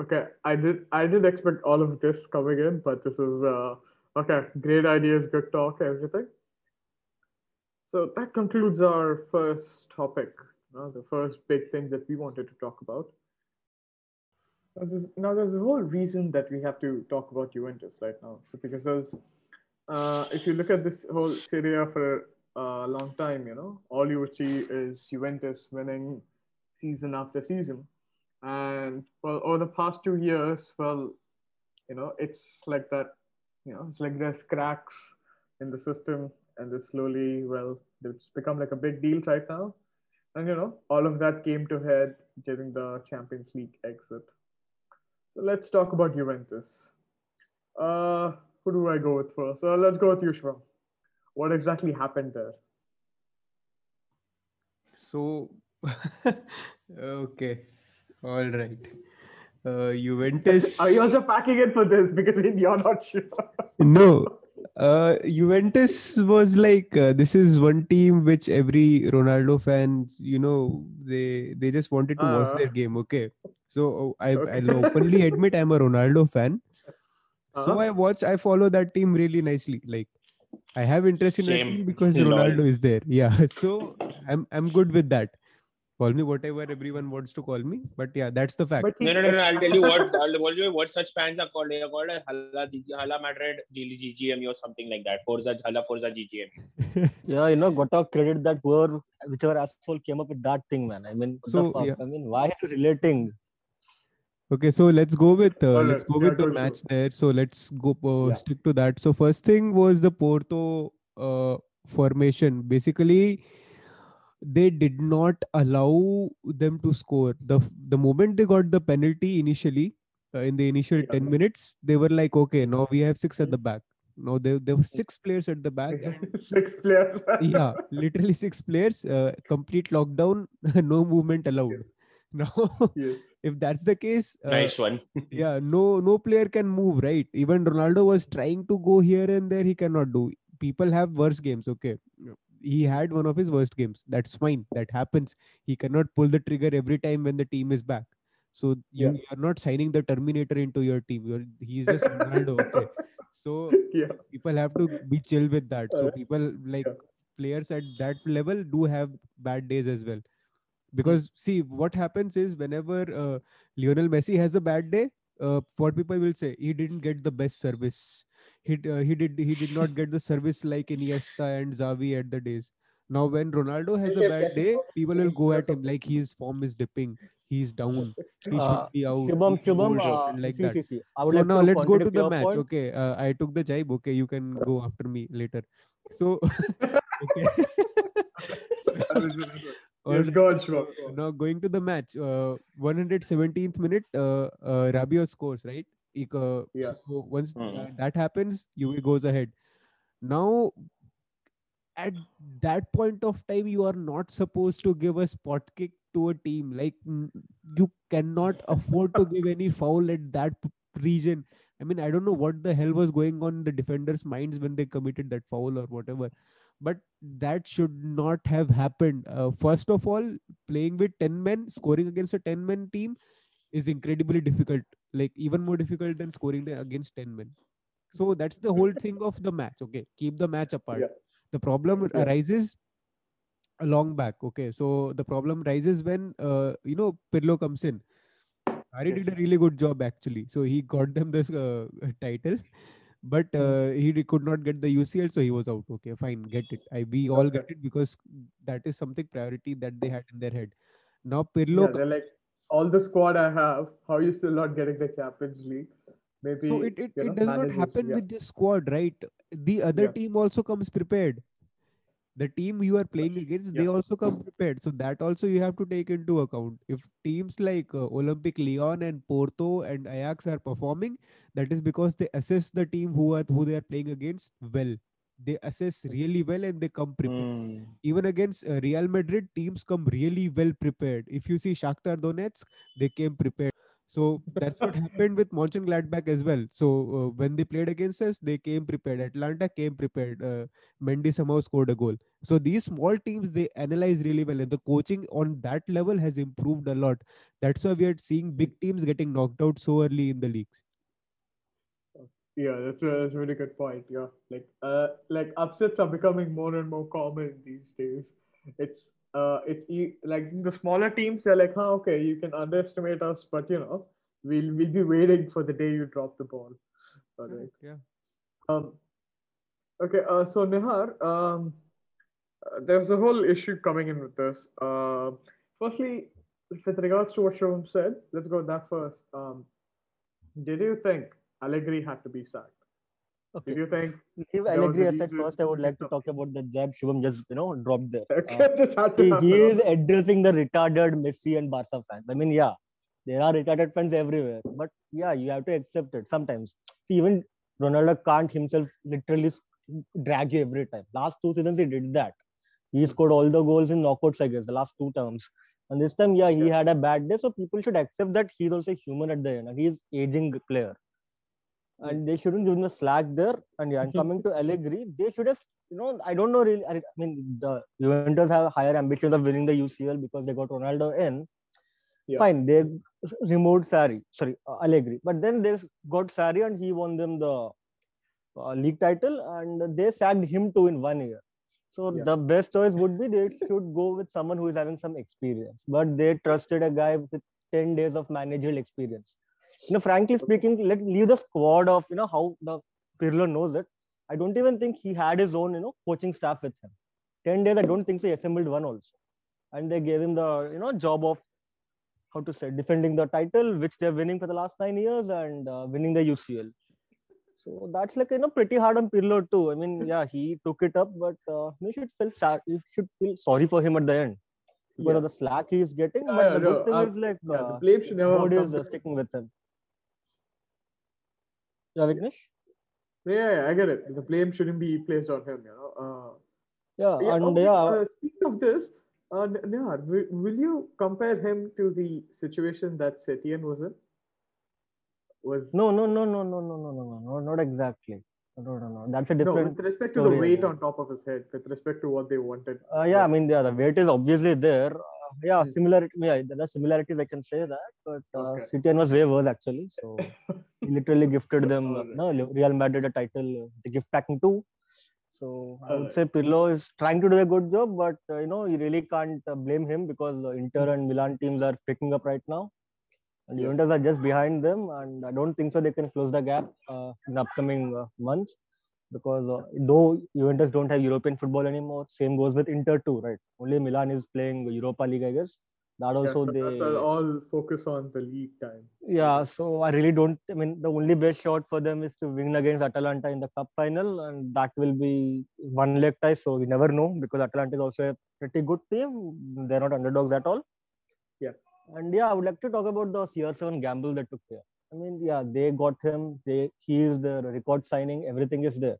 okay. I did I did expect all of this coming in, but this is uh okay. Great ideas, good talk, everything. So that concludes our first topic. uh, the first big thing that we wanted to talk about. Now there's, now there's a whole reason that we have to talk about Juventus right now. So because there's, uh, if you look at this whole Serie for a long time, you know, all you would see is Juventus winning season after season. And well, over the past two years, well, you know, it's like that, you know, it's like there's cracks in the system, and they slowly, well, it's become like a big deal right now. And you know, all of that came to head during the Champions League exit. So let's talk about Juventus. Uh, who do I go with first? So let's go with you, Shram. What exactly happened there? So, okay, all right. Uh, Juventus. Are you also packing it for this because you're not sure? no uh juventus was like uh, this is one team which every ronaldo fan you know they they just wanted to watch Ah. their game okay so uh, i Okay. i'll openly admit i'm a ronaldo fan so i watch i follow that team really nicely like i have interest in that team because Lol. ronaldo is there yeah so i'm i'm good with that call me whatever everyone wants to call me but yeah that's the fact he- No, no, no, no. I'll tell you what. I'll tell you what such fans are called. They are called as Hala, Hala Madrid, GGM or something like that. Forza, Hala, Forza, GGM. Yeah, you know, got to credit that whoever, whichever asshole came up with that thing, man. I mean, So, the fuck? yeah. I mean, why are you relating? Okay, so let's go with uh, let's go with the match there. So let's go uh, Yeah. stick to that. So first thing was the Porto uh, formation. Basically, they did not allow them to score. the The moment they got the penalty initially, uh, in the initial Yeah. ten minutes, they were like, okay, now we have six at the back. No, there there were six players at the back. Six players. yeah, literally six players. Uh, complete lockdown, no movement allowed. Now, Yes. If that's the case, uh, Nice one. yeah no no player can move right? Even ronaldo was trying to go here and there he cannot do. People have worse games okay? He had one of his worst games. That's fine. That happens. He cannot pull the trigger every time when the team is back. So you Yeah. are not signing the terminator into your team. You're he's just ronaldo okay? So yeah. people have to be chill with that. So Uh, people like yeah. players at that level do have bad days as well because see what happens is whenever uh, Lionel Messi has a bad day uh, what people will say he didn't get the best service. He uh, he did he did not get the service like Iniesta and Xavi at the days. Now when Ronaldo has a bad day people will go at him of like his form is dipping he's down he Uh, should be out Shubham, Shubham, uh, like see, that. see, see. I would so like now let's go to the match. point. okay uh, i took the jibe. Okay you can go after me later. So okay Yes, Alright, go on, Shubham. now going to the match uh, 117th minute uh, uh, Rabiot scores right? Uh, Yeah. so once tha- that happens Juve goes ahead. Now at that point of time you are not supposed to give a spot kick to a team. Like you cannot afford to give any foul at that p- region. I mean i don't know what the hell was going on in the defenders minds when they committed that foul or whatever but that should not have happened. Uh, first of all playing with 10 men scoring against a 10 men team is incredibly difficult. Like even more difficult than scoring against 10 men. So that's the whole thing of the match okay? Keep the match apart. Yeah. the problem Yeah. arises along back okay? So the problem rises when uh, you know pirlo comes in. Sarri did a really good job actually. So he got them this uh, title but Hmm. uh, he could not get the ucl so he was out okay fine get it I, we all get it because that is something priority that they had in their head now pirlo Yeah, they're like all the squad I have. How are you still not getting the Champions League? Maybe so it, it, you know, does not happen yeah. with the squad right the other Yeah. team also comes prepared the team you are playing against they also come prepared so that also you have to take into account if teams like uh, olympique lyon and porto and ajax are performing that is because they assess the team who are who they are playing against well they assess really well and they come prepared Hmm. even against uh, Real Madrid, teams come really well prepared. If you see Shakhtar Donetsk, they came prepared. So that's what happened with Mönchengladbach as well. So uh, when they played against us, they came prepared. Atalanta came prepared. Uh, Mendy somehow scored a goal. So these small teams they analyze really well, and the coaching on that level has improved a lot. That's why we are seeing big teams getting knocked out so early in the leagues. Yeah, that's a, that's a really good point. Yeah, like uh, like upsets are becoming more and more common these days. It's uh, it's like the smaller teams. They're like, huh, okay, you can underestimate us, but you know, we'll we'll be waiting for the day you drop the ball. All right. Yeah. Um. Okay. Uh. So Nihar, um, uh, there's a whole issue coming in with this. Uh, firstly, with regards to what Shubham said, let's go with that first. Um, did you think Allegri had to be sacked? Okay. Did you think was Allegri a aside first. I would like to talk about the jab Shubham just you know dropped there. okay, Uh, he, he is addressing the retarded Messi and Barca fans. I mean, yeah, there are retarded fans everywhere, but yeah, you have to accept it sometimes. See, even Ronaldo can't himself literally drag you every time. Last two seasons he did that. He scored all the goals in knockouts, I guess, the last two terms. And this time, yeah, he Yeah. had a bad day. So people should accept that he's also human at the end, and he's aging player. And they shouldn't give him the slack there. And yeah, and coming to Allegri, they should have you know, I don't know really. I mean, the Juventus have higher ambitions of winning the UCL because they got Ronaldo in. Yeah. Fine, they removed Sarri, sorry, uh, Allegri, but then they got Sarri and he won them the uh, league title, and they sacked him too in one year. So Yeah. the best choice would be they should go with someone who is having some experience, but they trusted a guy with ten days of managerial experience. You know, frankly speaking, let leave the squad of you know how the Pirlo knows it. I don't even think he had his own, you know, coaching staff with him. Ten days, I don't think so. He assembled one also, and they gave him the, you know, job of how to say defending the title, which they're winning for the last nine years, and uh, winning the UCL. So that's like you know pretty hard on Pirlo too. I mean, yeah, he took it up, but uh, you should feel sad. You should feel sorry for him at the end because Yeah. of the slack he's getting. But yeah, the no, good thing uh, is like Yeah, the uh, blame should never is uh, sticking with him. Yeah, Vignesh? Yeah, yeah, I get it. The blame shouldn't be placed on him, you know. Uh, Yeah, yeah, and okay, yeah, uh, speaking of this, uh, Nihar, will, will you compare him to the situation that Setien was in? Was no, no, no, no, no, no, no, no, no, no, not exactly. No, no, no. That's a different. no, with respect to the weight on top of his head, with respect to what they wanted. Uh, yeah, I mean, yeah, the weight is obviously there. Yeah, Hmm. similarity. Yeah, there are similarities. I can say that, but uh, Okay. City was way worse actually. So he literally gifted them. No, Real Madrid a title. Uh, the gift packing too. So I would say Pirlo is trying to do a good job, but uh, you know you really can't uh, blame him because uh, Inter and Milan teams are picking up right now, and Yes. Juventus are just behind them, and I don't think so they can close the gap uh, in upcoming uh, months because uh, though Juventus don't have European football anymore, same goes with Inter too, right? Only Milan is playing Europa League, I guess. That Yeah, also so they all focus on the league time. yeah, so I really don't. I mean, the only best shot for them is to win against Atalanta in the cup final, and that will be one leg tie. So we never know because Atalanta is also a pretty good team. They're not underdogs at all. Yeah. And yeah, I would like to talk about the CR7 gamble that took here. I mean, yeah, they got him. They he is the record signing. Everything is there.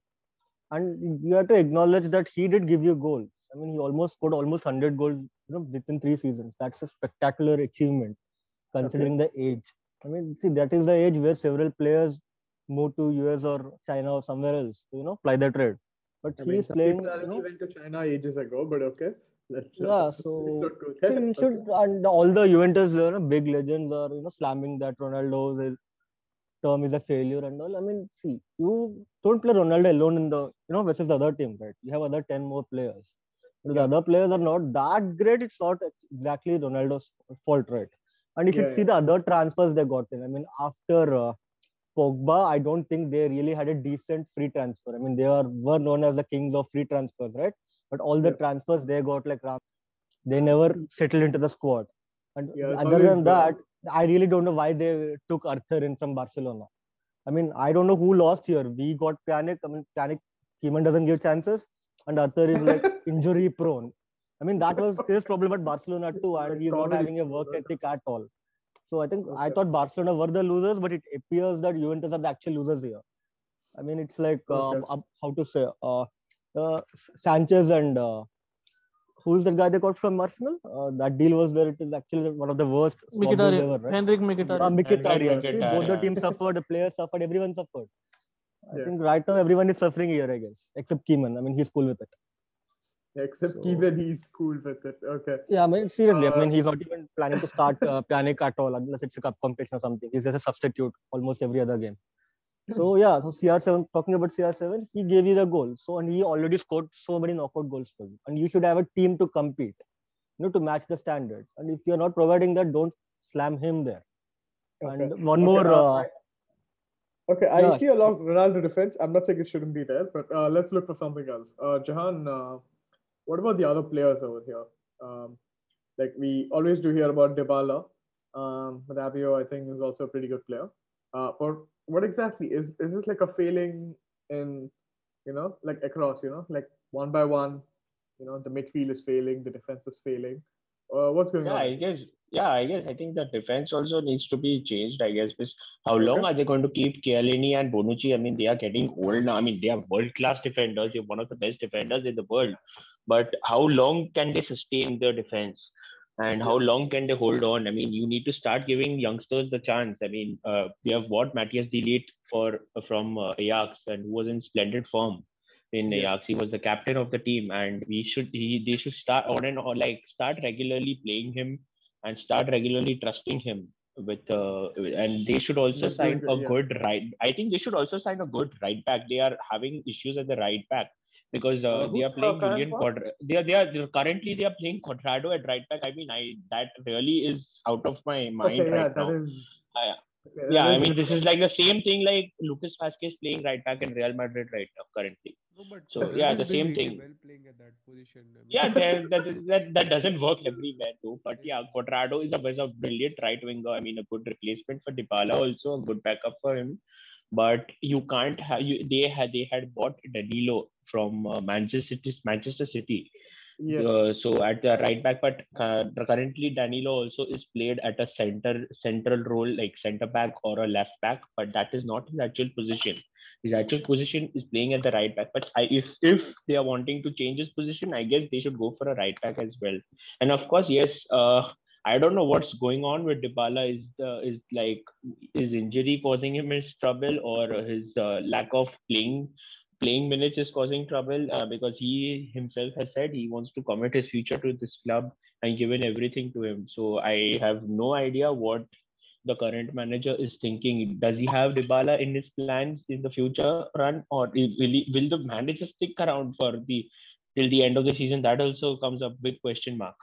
and you have to acknowledge that he did give you goals. I mean, he almost scored almost 100 goals you know, within three seasons. That's a spectacular achievement considering the age. I mean, see, that is the age where several players move to US or China or somewhere else to, you know, ply their trade. But I mean, he's some playing, you know, went to China ages ago, but okay. Yeah. So you should, and all the Juventus, you know, big legends are, you know, slamming that Ronaldo's term is a failure and all. I mean, see, you don't play Ronaldo alone in the, you know, versus the other team, right? You have other 10 more players. If the other players are not that great, it's not exactly Ronaldo's fault, right? And you should Yeah, see the other transfers they got in. I mean, after uh, Pogba, I don't think they really had a decent free transfer. I mean, they are were known as the kings of free transfers, right? But all the Yeah. transfers they got, like Ram, they never settled into the squad. And Yeah, other than that, I really don't know why they took Arthur in from Barcelona. I mean, I don't know who lost here. We got Pjanic. I mean, Pjanic, Koeman doesn't give chances, and Arthur is like injury prone. I mean, that was his problem at Barcelona too, and he's not having a work ethic at all. So I think I thought Barcelona were the losers, but it appears that Juventus are the actual losers here. I mean, it's like Okay. uh, how to say uh, Sanchez and uh, who's the guy they got from Arsenal? Uh, that deal was where it is actually one of the worst swap Mkhitaryan, ever, right? Henrikh Uh, Mkhitaryan. Mkhitaryan. See, both the teams suffered, the players suffered, everyone suffered. I Yeah. think right now everyone is suffering here, I guess, except Koeman. I mean, he's cool with it. Except So- even he's cool with it. Okay. Yeah, I mean, seriously, I Uh, mean, he's not even planning to start uh, Pjanic at all unless it's a cup competition or something. He's just a substitute almost every other game. So yeah, so CR7 talking about CR7, he gave you the goal. So and he already scored so many knockout goals for you, and you should have a team to compete, you know, to match the standards. And if you're not providing that, don't slam him there. Okay. And one Okay, more, uh, uh, Okay, I Yeah. see a lot of Ronaldo defense. I'm not saying it shouldn't be there, but uh, let's look for something else. Uh, Jahan, uh, what about the other players over here? Um, like we always do hear about Dybala. Um, Rabiot, I think, is also a pretty good player. Uh, or what exactly is is this like a failing in, you know, like across, you know, like one by one, you know, the midfield is failing, the defense is failing. Uh, what's going on? Yeah, on? I guess. Yeah, I guess. I think the defense also needs to be changed. I guess because how long Okay. are they going to keep Chiellini and Bonucci? I mean, they are getting old now. I mean, they are world class defenders. They're one of the best defenders in the world. But how long can they sustain their defense? And how long can they hold on? I mean, you need to start giving youngsters the chance. I mean, uh, we have bought Matthijs de Ligt for from uh, Ajax, and who was in splendid form in Yes. Ajax. He was the captain of the team, and we should he, they should start on and on like start regularly playing him and start regularly trusting him with uh, and they should also sign a good, good right. I think they should also sign a good right back. They are having issues at the right back because uh, Uh, they are playing the current Julian one? They are, they are they are- currently they are playing Cuadrado at right back. I mean, I that really is out of my mind Okay, right that now. is. Ah, yeah. okay, Yeah, I mean, good. this is like the same thing like Lucas Vázquez playing right back in Real Madrid right now currently. No, but So, yeah, the same really thing. Well playing at that position. I mean, Yeah, that, that, is- that, that doesn't work everywhere though. But yeah, Cuadrado is a, is a brilliant right winger. I mean, a good replacement for Dybala, also a good backup for him. But you can't have you. They had they had bought Danilo from uh, Manchester City. Manchester City. Yes. Uh, so at the right back, but uh, currently Danilo also is played at a center central role like center back or a left back, but that is not his actual position. His actual position is playing at the right back. But I, if if they are wanting to change his position, I guess they should go for a right back as well. And of course, yes, uh, I don't know what's going on with Dybala. Is uh, is like is injury causing him his trouble or his uh, lack of playing playing minutes is causing trouble uh, because he himself has said he wants to commit his future to this club and given everything to him. So I have no idea what the current manager is thinking. Does he have Dybala in his plans in the future run, or will he, will the manager stick around for the till the end of the season? That also comes up big question mark.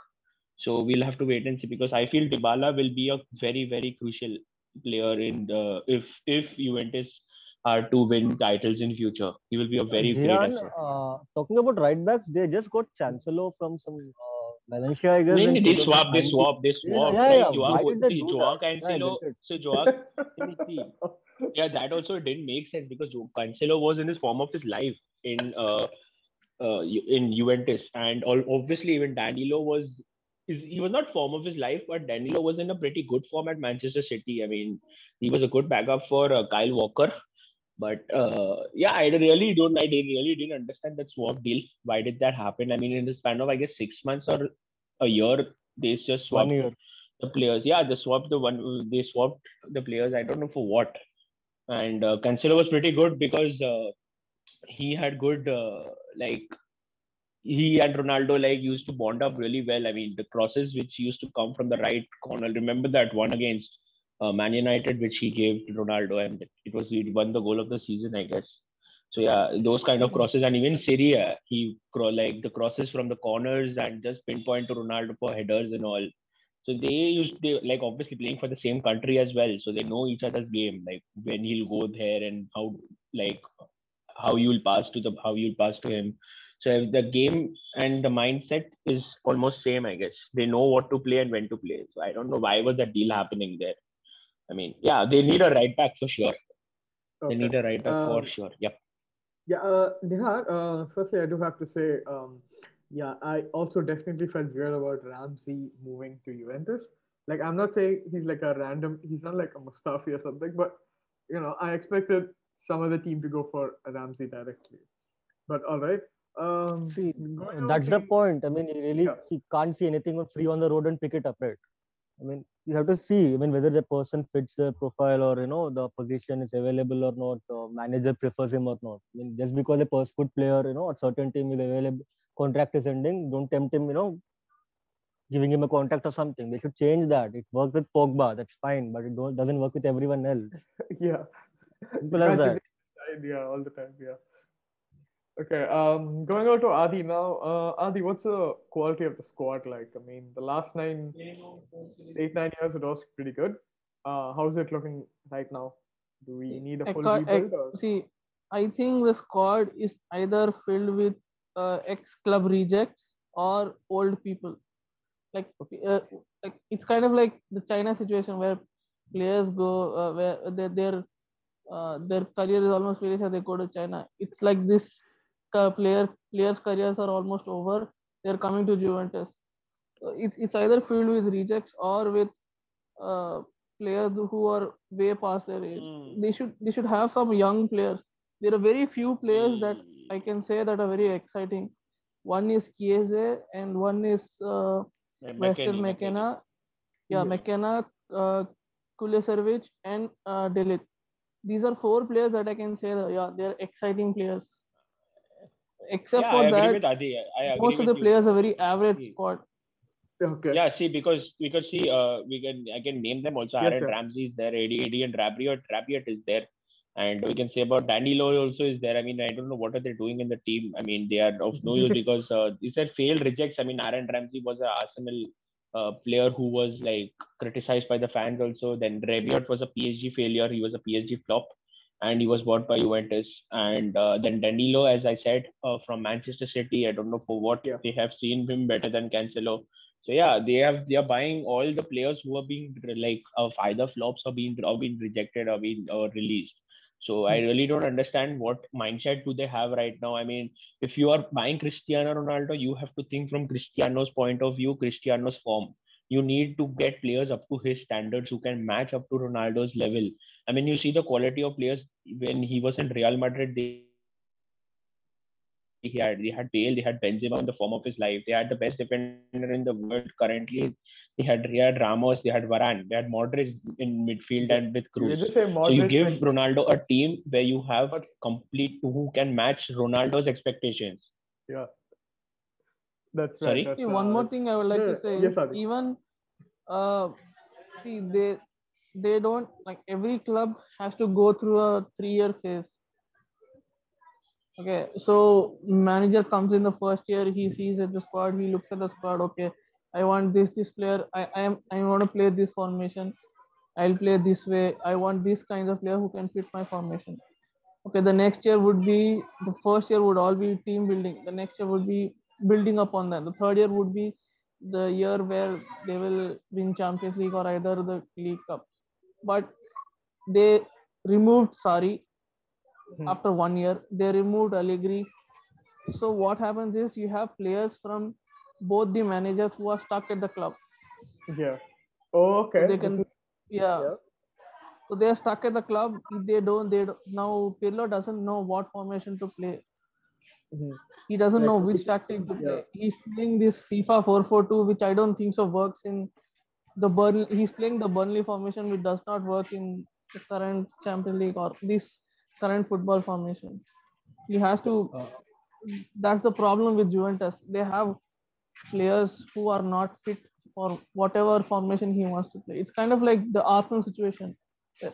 So we'll have to wait and see because I feel Dybala will be a very very crucial player in the if if Juventus are to win titles in future. He will be a very great Jian, asset. uh, talking about right backs, they just got Cancelo from some uh, Valencia, I guess. No, no, in they swap, they swap, they swap. yeah, like, yeah. Joao, Why did they do Joao that? Cancelo, so Joao, let me see. yeah, that also didn't make sense because Cancelo was in his form of his life in uh, uh in Juventus, and all, obviously even Danilo was he was not form of his life, but Danilo was in a pretty good form at Manchester City. I mean, he was a good backup for uh, Kyle Walker, But uh, yeah, I really don't. I didn't really didn't understand that swap deal. Why did that happen? I mean, in the span of I guess six months or a year, they just One swapped the players. Yeah, they swapped the one. They swapped the players. I don't know for what. And uh, Cancelo was pretty good because uh, he had good uh, like he and Ronaldo like used to bond up really well. I mean, the crosses which used to come from the right corner. Remember that one against uh, Man United, which he gave to Ronaldo, and it was he won the goal of the season, I guess. So yeah, those kind of crosses, and even Serie A, he like the crosses from the corners and just pinpoint to Ronaldo for headers and all. So they used they like obviously playing for the same country as well, so they know each other's game. Like when he'll go there and how like how you'll pass to the how you'll pass to him. So the game and the mindset is almost same, I guess. They know what to play and when to play. So I don't know why was that deal happening there. I mean, yeah, they need a right back for sure. They need a right back for Um, sure. Yep. Yeah, uh, Nihar, uh, firstly, I do have to say, um, yeah, I also definitely felt weird about Ramsey moving to Juventus. Like, I'm not saying he's like a random, he's not like a Mustafi or something, but, you know, I expected some other team to go for Ramsey directly. But all right. Um, See, that's the point. I mean, you really Yeah. see, can't see anything on free on the road and pick it up, right? I mean, you have to see. I mean, whether the person fits the profile or you know the position is available or not. The manager prefers him or not. I mean, just because a good player, you know, a certain team is available, contract is ending, don't tempt him. You know, giving him a contract or something. They should change that. It worked with Pogba, that's fine, but it don't, doesn't work with everyone else. yeah. Simple as that. idea all the time. Yeah. Okay. Um, going on to Adi now. Uh, Adi, what's the quality of the squad like? I mean, the last nine, eight, nine years it was pretty good. Uh, how's it looking right now? Do we need a full rebuild? Or? see, I think the squad is either filled with uh, ex-club rejects or old people. Like, uh, like it's kind of like the China situation where players go uh, where their their uh, their career is almost finished and they go to China. It's like this uh, player players' careers are almost over. They're coming to Juventus. It's it's either filled with rejects or with uh, players who are way past their age Mm. they should they should have some young players. There are very few players that I can say that are very exciting. One is Chiesa and one is uh, Weston McKennie. Yeah, Yeah. McKennie, uh, Kulusevski and uh, de Ligt. These are four players that I can say that yeah they're exciting players. Except yeah, for I agree that, with Adi. I agree most of with the you. players are very average squad. Okay. Yeah, see, because we because see, uh, we can I can name them also. Yes, Aaron sir. Ramsey is there, AD, AD and Rabiot, Rabiot is there, and we can say about Danilo also is there. I mean, I don't know what are they doing in the team. I mean, they are of no use because uh, these are failed rejects. I mean, Aaron Ramsey was an Arsenal uh, player who was like criticized by the fans also. Then Rabiot was a PSG failure. He was a PSG flop. And he was bought by Juventus, and uh, then Danilo, as I said, uh, from Manchester City. I don't know for what Yeah. they have seen him better than Cancelo. So yeah, they have they are buying all the players who are being like of either flops or being or being rejected or being or released. So I really don't understand what mindset do they have right now. I mean, if you are buying Cristiano Ronaldo, you have to think from Cristiano's point of view, Cristiano's form. You need to get players up to his standards who can match up to Ronaldo's level. I mean, you see the quality of players when he was in Real Madrid. They he had they had Bale, they had Benzema in the form of his life. They had the best defender in the world currently. They had they had Ramos, they had Varane, they had Modric in midfield and with Did Cruz. you say So you Modric? give like- Ronaldo a team where you have a complete who can match Ronaldo's expectations. yeah. That's right. Sorry? That's, See, uh, one more thing I would like Yeah, to say yes, is Adi. even uh, see they they don't like every club has to go through a three year phase. Okay, so manager comes in the first year, he sees at the squad, he looks at the squad. Okay, I want this this player. I I am I want to play this formation. I'll play this way. I want this kind of player who can fit my formation. Okay, the next year would be the first year would all be team building. The next year would be building upon that. The third year would be the year where they will win Champions League or either the League Cup. But they removed Sarri Hmm. after one year. They removed Allegri. So what happens is you have players from both the managers who are stuck at the club. Yeah. Oh, okay. they can- is- Yeah. Yeah. So they are stuck at the club. They don't. They don't, now Pirlo doesn't know what formation to play. Mhm. He doesn't Like, know which tactic to play. He's playing this FIFA 4-4-2, which I don't think so works in the Burn. He's playing the Burnley formation, which does not work in the current Champions League or this current football formation. He has to. Uh, that's the problem with Juventus. They have players who are not fit for whatever formation he wants to play. It's kind of like the Arsenal situation.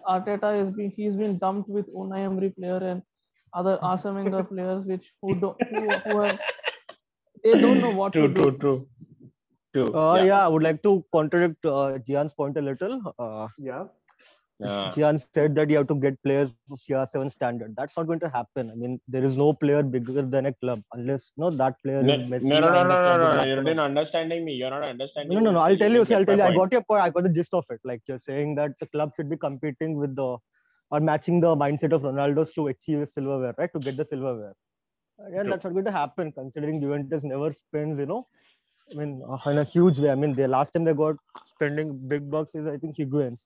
Arteta has been he's been dumped with Unai Emery player and other Arsene Wenger players, which who don't who, who are, they don't know what true, to true, do. true, true. Uh, yeah. I would like to contradict uh, Gian's point a little. Uh, Yeah. Uh, Gian said that you have to get players of CR7 standard. That's not going to happen. I mean, there is no player bigger than a club unless no that player no, is Messi. no, no, and no, no, no, no, You're not understanding me. You're not understanding. No, no, no. I'll tell you. didn't See, I'll tell you. my I got your point. I got the gist of it. Like you're saying that the club should be competing with the or matching the mindset of Ronaldo's to achieve silverware, right? To get the silverware. Again, True. that's not going to happen considering Juventus never spends, you know, I mean, uh, in a huge way. I mean, the last time they got spending big bucks is I think Higuain,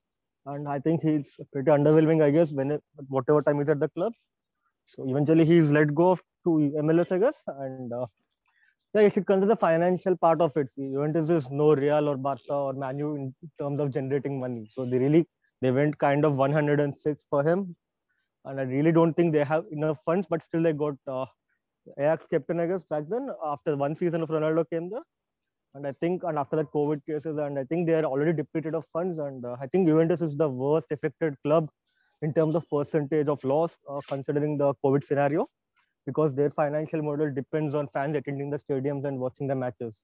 and I think he's pretty underwhelming, I guess, when it, whatever time he's at the club. So eventually he's let go of to MLS, I guess, and uh, yeah, you should consider the financial part of it. Juventus is no Real or Barca or Manu in terms of generating money. So they really they went kind of 106 for him, and I really don't think they have enough funds. But still, they got uh, Ajax captain, I guess, back then after one season of Ronaldo came there. And I think, and after that COVID cases, and I think they are already depleted of funds. And uh, I think Juventus is the worst affected club in terms of percentage of loss, uh, considering the COVID scenario, because their financial model depends on fans attending the stadiums and watching the matches.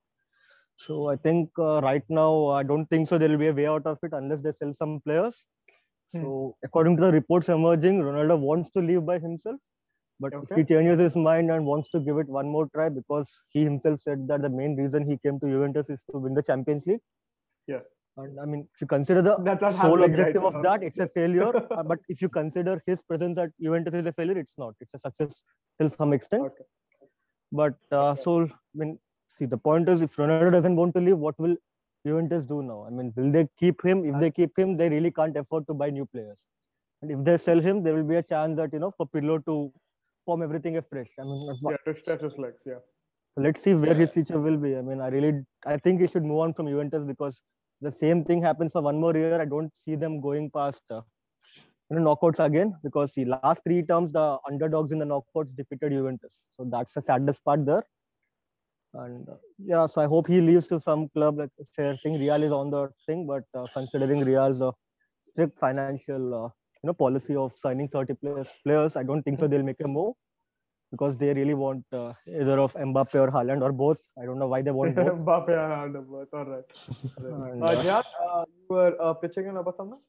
So I think uh, right now, I don't think so. There will be a way out of it unless they sell some players. Hmm. So according to the reports emerging, Ronaldo wants to leave by himself. But if Okay. he changes his mind and wants to give it one more try, because he himself said that the main reason he came to Juventus is to win the Champions League. Yeah. And I mean, if you consider the sole happening right objective of that, it's a failure. Uh, but if you consider his presence at Juventus is a failure, it's not. It's a success till some extent. Okay. But uh, Okay. so I mean, see, the point is, if Ronaldo doesn't want to leave, what will Juventus do now? I mean, will they keep him? If they keep him, they really can't afford to buy new players. And if they sell him, there will be a chance that you know for Pirlo to form everything afresh. I mean, Yeah, to stretch his legs. Yeah. let's see where his future will be. I mean, I really, I think he should move on from Juventus because the same thing happens for one more year. I don't see them going past, uh, you know, knockouts again because the last three terms, the underdogs in the knockouts defeated Juventus. So that's the saddest part there. And uh, yeah, so I hope he leaves to some club like saying Real is on the thing, but uh, considering Real's uh, strict financial, uh, you know, policy of signing 30 players, players, I don't think so. They'll make a move because they really want uh, either of Mbappe or Haaland or both. I don't know why they want both. Mbappe and Haaland, both. All right. And, Uh, uh, Jian, uh, you were uh, pitching in about something?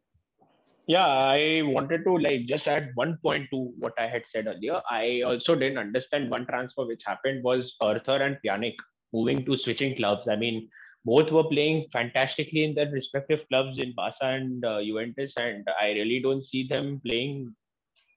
Yeah, I wanted to like just add one point to what I had said earlier. I also didn't understand one transfer which happened was Arthur and Pjanic moving to switching clubs. I mean, both were playing fantastically in their respective clubs in Barca and uh, Juventus, and I really don't see them playing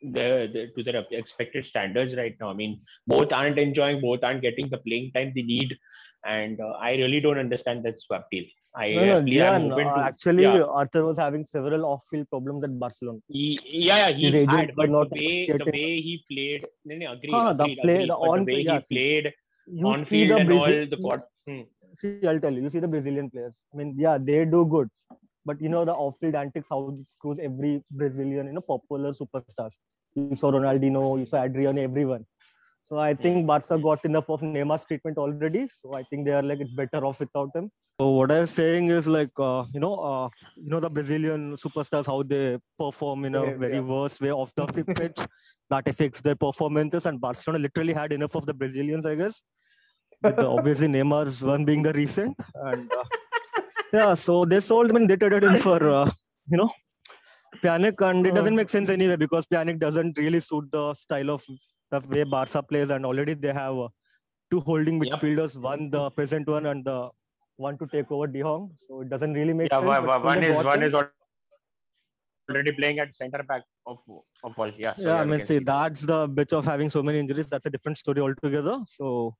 their to their expected standards right now. I mean, both aren't enjoying, both aren't getting the playing time they need, and uh, I really don't understand that swap deal. I no, no, Gian, uh, to actually, yeah. Arthur was having several off-field problems at Barcelona. He, yeah, yeah, he agent had, but the not way the way he played, no, no, agreed, Huh, the play- agreed, the but the on- way yeah, he played You on field the and all the quad. Hmm. See, I'll tell you. You see the Brazilian players. I mean, yeah, they do good, but you know the off-field antics how it screws every Brazilian, you know, popular superstars. You saw Ronaldinho, you saw Adriano, everyone. So I think Barca got enough of Neymar's treatment already. So I think they are like it's better off without them. So what I'm saying is like uh, you know uh, you know the Brazilian superstars how they perform in a Behave, very yeah. worse way off the pitch that affects their performances and Barcelona literally had enough of the Brazilians I guess. With the, obviously Neymar's one being the recent and uh, yeah so they sold him and they traded him for uh, you know Pjanic and it doesn't Uh. make sense anyway because Pjanic doesn't really suit the style of the way Barca plays and already they have uh, two holding Yep. midfielders one the present one and the one to take over De Jong so it doesn't really make Yeah, sense one, but one is one is al- already playing at center back of of all. Yeah, so yeah, I mean, see, see that. that's the bitch of having so many injuries. That's a different story altogether. So,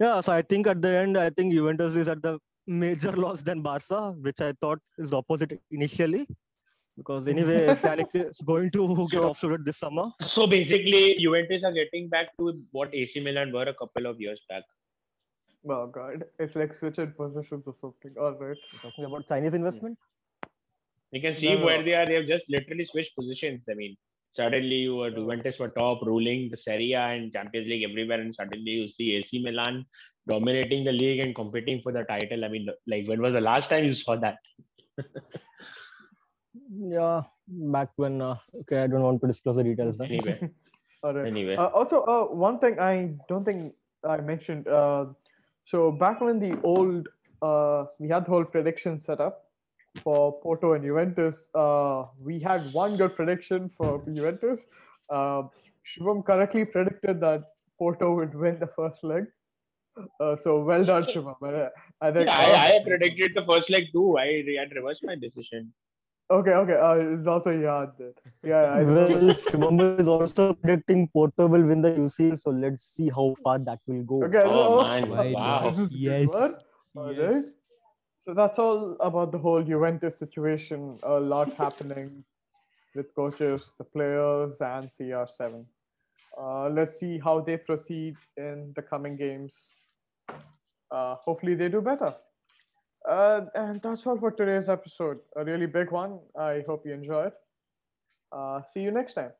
yeah, so I think at the end, I think Juventus is at the major loss than Barca, which I thought is the opposite initially. because anyway, Pjanic is going to get So- offloaded this summer. So basically, Juventus are getting back to what AC Milan were a couple of years back. Oh god, it's like switching positions or something. All right. Talking about Chinese investment. You can see No, no, where no. they are. They have just literally switched positions. I mean, suddenly you were Juventus were top, ruling the Serie A and Champions League everywhere, and suddenly you see AC Milan dominating the league and competing for the title. I mean, like when was the last time you saw that? Yeah, back when. Uh, okay, I don't want to disclose the details. Now. Anyway, right. anyway. Uh, also, uh, one thing I don't think I mentioned. Uh, so back when the old, uh, we had the whole prediction set up for Porto and Juventus. Uh, we had one good prediction for Juventus. Uh, Shivam correctly predicted that Porto would win the first leg. Uh, so well done, Shivam. Uh, I think. uh, I, I predicted the first leg too. I re- had reversed my decision. okay, okay. Uh, it's also yeah. then. Yeah, I well. Shubham is also predicting Porto will win the UCL, so let's see how far that will go. Okay. Oh so- man! Why Wow. not? This is good Yes. Yes. So that's all about the whole Juventus situation. A lot happening with coaches, the players, and CR7. Uh, let's see how they proceed in the coming games. Uh, hopefully, they do better. Uh, and that's all for today's episode. A really big one. I hope you enjoyed. Uh, see you next time.